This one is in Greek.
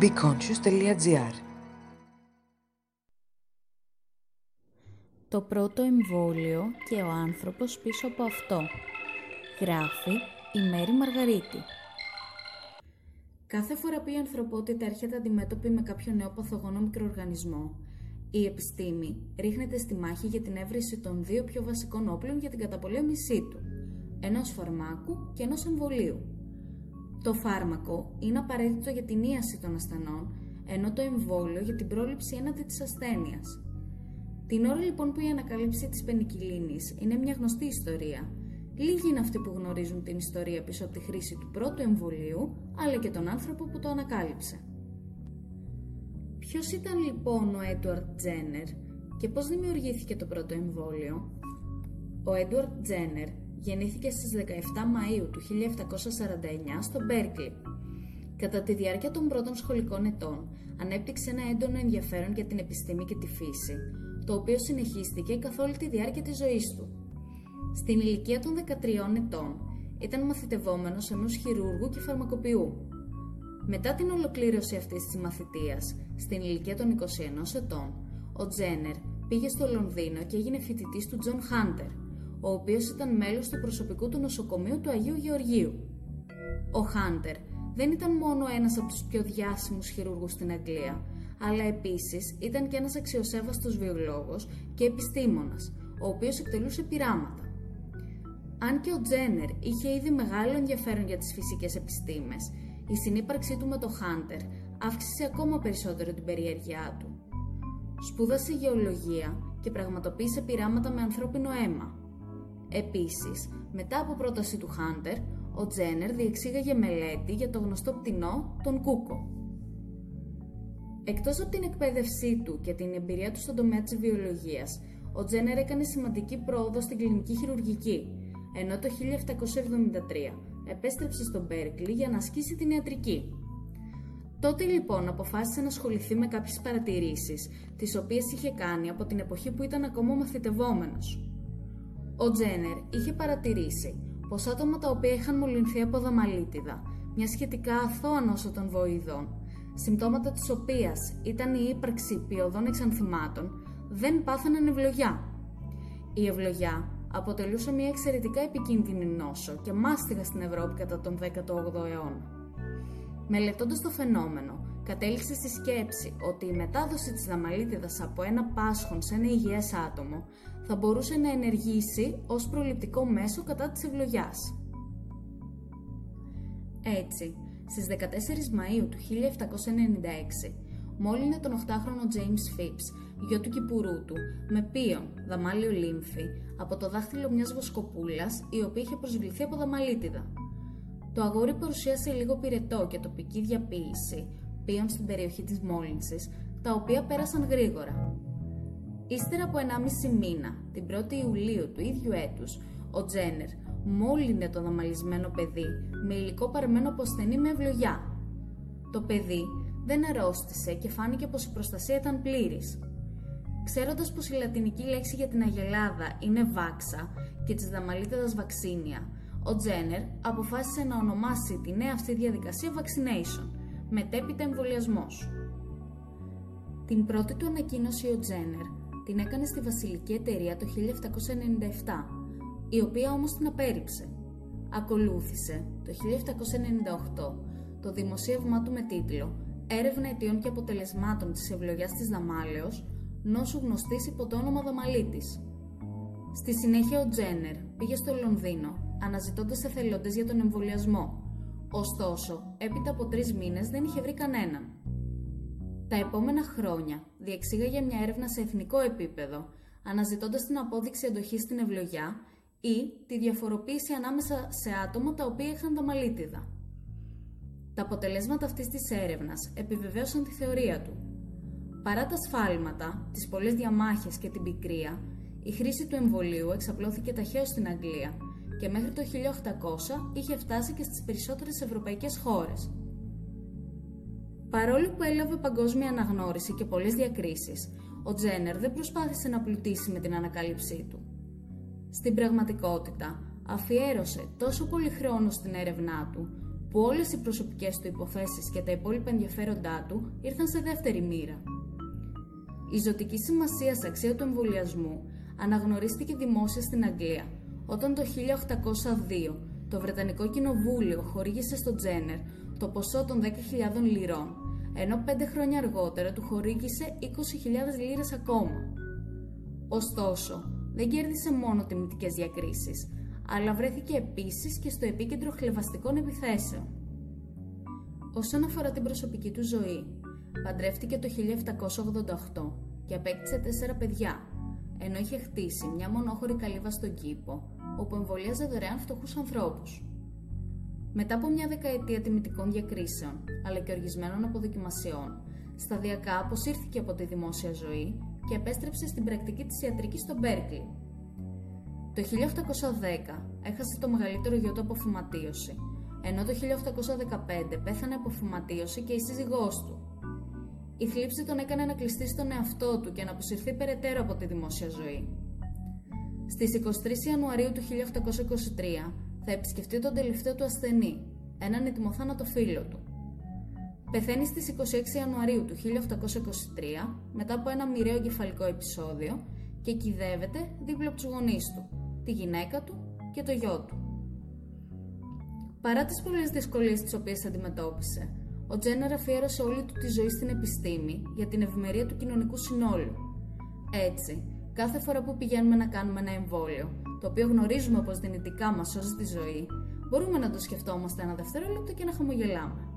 beconscious.gr Το πρώτο εμβόλιο και ο άνθρωπος πίσω από αυτό. Γράφει η Μέρη Μαργαρίτη. Κάθε φορά που η ανθρωπότητα έρχεται αντιμέτωπη με κάποιο νέο παθογόνο μικροοργανισμό, η επιστήμη ρίχνεται στη μάχη για την έβριση των δύο πιο βασικών όπλων για την καταπολέμησή του, ενός φαρμάκου και ενός εμβολίου. Το φάρμακο είναι απαραίτητο για την ίαση των ασθενών, ενώ το εμβόλιο για την πρόληψη έναντι της ασθένειας. Την ώρα λοιπόν που η ανακάλυψη της πενικυλίνης είναι μια γνωστή ιστορία, λίγοι είναι αυτοί που γνωρίζουν την ιστορία πίσω από τη χρήση του πρώτου εμβολίου, αλλά και τον άνθρωπο που το ανακάλυψε. Ποιος ήταν λοιπόν ο Έντουαρτ Τζένερ και πώς δημιουργήθηκε το πρώτο εμβόλιο; Ο Έντουαρτ Τζένερ γεννήθηκε στις 17 Μαΐου του 1749 στο Μπέρκλι. Κατά τη διάρκεια των πρώτων σχολικών ετών ανέπτυξε ένα έντονο ενδιαφέρον για την επιστήμη και τη φύση, το οποίο συνεχίστηκε καθ' όλη τη διάρκεια της ζωής του. Στην ηλικία των 13 ετών ήταν μαθητευόμενος ενός χειρούργου και φαρμακοποιού. Μετά την ολοκλήρωση αυτής της μαθητείας, στην ηλικία των 21 ετών, ο Τζένερ πήγε στο Λονδίνο και έγινε φοιτητής του Τζον Χάντερ, ο οποίος ήταν μέλος του προσωπικού του νοσοκομείου του Αγίου Γεωργίου. Ο Χάντερ δεν ήταν μόνο ένας από τους πιο διάσημους χειρούργους στην Αγγλία, αλλά επίσης ήταν και ένας αξιοσέβαστος βιολόγος και επιστήμονας, ο οποίος εκτελούσε πειράματα. Αν και ο Τζένερ είχε ήδη μεγάλο ενδιαφέρον για τις φυσικές επιστήμες, η συνύπαρξή του με το Χάντερ αύξησε ακόμα περισσότερο την περιέργειά του. Σπούδασε γεωλογία και πραγματοποίησε πειράματα με ανθρώπινο αίμα. Επίσης, μετά από πρόταση του Χάντερ, ο Τζένερ διεξήγαγε μελέτη για το γνωστό πτηνό, τον Κούκο. Εκτός από την εκπαίδευσή του και την εμπειρία του στον τομέα της βιολογίας, ο Τζένερ έκανε σημαντική πρόοδο στην κλινική χειρουργική, ενώ το 1773 επέστρεψε στον Μπέρκλι για να ασκήσει την ιατρική. Τότε λοιπόν αποφάσισε να ασχοληθεί με κάποιες παρατηρήσεις, τις οποίες είχε κάνει από την εποχή που ήταν ακόμα μαθητευόμενος. Ο Τζένερ είχε παρατηρήσει πως άτομα τα οποία είχαν μολυνθεί από δαμαλίτιδα, μια σχετικά αθώα νόσο των βοηδών, συμπτώματα της οποίας ήταν η ύπαρξη ποιοδών εξανθημάτων, δεν πάθαιναν ευλογιά. Η ευλογιά αποτελούσε μια εξαιρετικά επικίνδυνη νόσο και μάστιγα στην Ευρώπη κατά τον 18ο αιώνα. Μελετώντας το φαινόμενο, κατέληξε στη σκέψη ότι η μετάδοση της δαμαλίτιδας από ένα πάσχον σε ένα υγιές άτομο θα μπορούσε να ενεργήσει ως προληπτικό μέσο κατά της ευλογιάς. Έτσι, στις 14 Μαΐου του 1796, μόλυνε τον 8χρονο James Phipps, γιο του κυπουρού του, με πίον, δαμάλιο λίμφη, από το δάχτυλο μιας βοσκοπούλας, η οποία είχε προσβληθεί από δαμαλίτιδα. Το αγόρι παρουσίασε λίγο πυρετό και τοπική διαποίηση, πίον στην περιοχή της μόλυνσης, τα οποία πέρασαν γρήγορα. Ύστερα από 1,5 μήνα, την 1η Ιουλίου του ίδιου έτους, ο Τζένερ μόλυνε το δαμαλισμένο παιδί με υλικό παρεμένο από ασθενή με ευλογιά. Το παιδί δεν αρρώστησε και φάνηκε πως η προστασία ήταν πλήρης. Ξέροντας πως η λατινική λέξη για την αγελάδα είναι βάξα και της δαμαλίτιδας βαξίνια, ο Τζένερ αποφάσισε να ονομάσει τη νέα αυτή διαδικασία vaccination, μετέπειτα εμβολιασμός. Την πρώτη του ανακοίνωση ο Τζένερ την έκανε στη Βασιλική Εταιρεία το 1797, η οποία όμως την απέρριψε. Ακολούθησε το 1798 το δημοσίευμά του με τίτλο «Έρευνα αιτιών και αποτελεσμάτων της ευλογιάς της Δαμάλεως, νόσου γνωστής υπό το όνομα Δαμαλίτης». Στη συνέχεια ο Τζένερ πήγε στο Λονδίνο, αναζητώντας εθελοντές για τον εμβολιασμό. Ωστόσο, έπειτα από τρεις μήνες δεν είχε βρει κανέναν. Τα επόμενα χρόνια διεξήγαγε μια έρευνα σε εθνικό επίπεδο, αναζητώντας την απόδειξη εντοχής στην ευλογιά ή τη διαφοροποίηση ανάμεσα σε άτομα τα οποία είχαν δαμαλίτιδα. Τα αποτελέσματα αυτής της έρευνας επιβεβαίωσαν τη θεωρία του. Παρά τα σφάλματα, τις πολλές διαμάχες και την πικρία, η χρήση του εμβολίου εξαπλώθηκε ταχαίως στην Αγγλία και μέχρι το 1800 είχε φτάσει και στις περισσότερες ευρωπαϊκές χώρες. Παρόλο που έλαβε παγκόσμια αναγνώριση και πολλές διακρίσεις, ο Τζένερ δεν προσπάθησε να πλουτίσει με την ανακάλυψή του. Στην πραγματικότητα, αφιέρωσε τόσο πολύ χρόνο στην έρευνά του, που όλες οι προσωπικές του υποθέσεις και τα υπόλοιπα ενδιαφέροντά του ήρθαν σε δεύτερη μοίρα. Η ζωτική σημασία αξία του εμβολιασμού αναγνωρίστηκε δημόσια στην Αγγλία, όταν το 1802 το Βρετανικό Κοινοβούλιο χορήγησε στο Τζένερ το ποσό των 10.000 λιρών, ενώ πέντε χρόνια αργότερα του χορήγησε 20.000 λίρες ακόμα. Ωστόσο, δεν κέρδισε μόνο τιμητικές διακρίσεις, αλλά βρέθηκε επίσης και στο επίκεντρο χλεβαστικών επιθέσεων. Όσον αφορά την προσωπική του ζωή, παντρεύτηκε το 1788 και απέκτησε τέσσερα παιδιά, ενώ είχε χτίσει μια μονόχωρη καλύβα στον κήπο, όπου εμβολίαζε δωρεάν φτωχούς ανθρώπους. Μετά από μια δεκαετία τιμητικών διακρίσεων, αλλά και οργισμένων αποδοκιμασιών, σταδιακά αποσύρθηκε από τη δημόσια ζωή και επέστρεψε στην πρακτική της ιατρικής στο Μπέρκλι. Το 1810 έχασε το μεγαλύτερο γιο του από φυματίωση, ενώ το 1815 πέθανε από φυματίωση και η σύζυγός του. Η θλίψη τον έκανε να κλειστεί στον εαυτό του και να αποσυρθεί περαιτέρω από τη δημόσια ζωή. Στις 23 Ιανουαρίου του 1823 θα επισκεφτεί τον τελευταίο του ασθενή, έναν ετοιμοθάνατο φίλο του. Πεθαίνει στις 26 Ιανουαρίου του 1823 μετά από ένα μοιραίο εγκεφαλικό επεισόδιο και κυδεύεται δίπλα από τους γονείς του, τη γυναίκα του και το γιο του. Παρά τις πολλές δυσκολίες τις οποίες αντιμετώπισε, ο Τζένερ αφιέρωσε όλη του τη ζωή στην επιστήμη για την ευημερία του κοινωνικού συνόλου. Έτσι, κάθε φορά που πηγαίνουμε να κάνουμε ένα εμβόλιο, το οποίο γνωρίζουμε πως δυνητικά μας σώζει τη ζωή, μπορούμε να το σκεφτόμαστε ένα δευτερόλεπτο και να χαμογελάμε.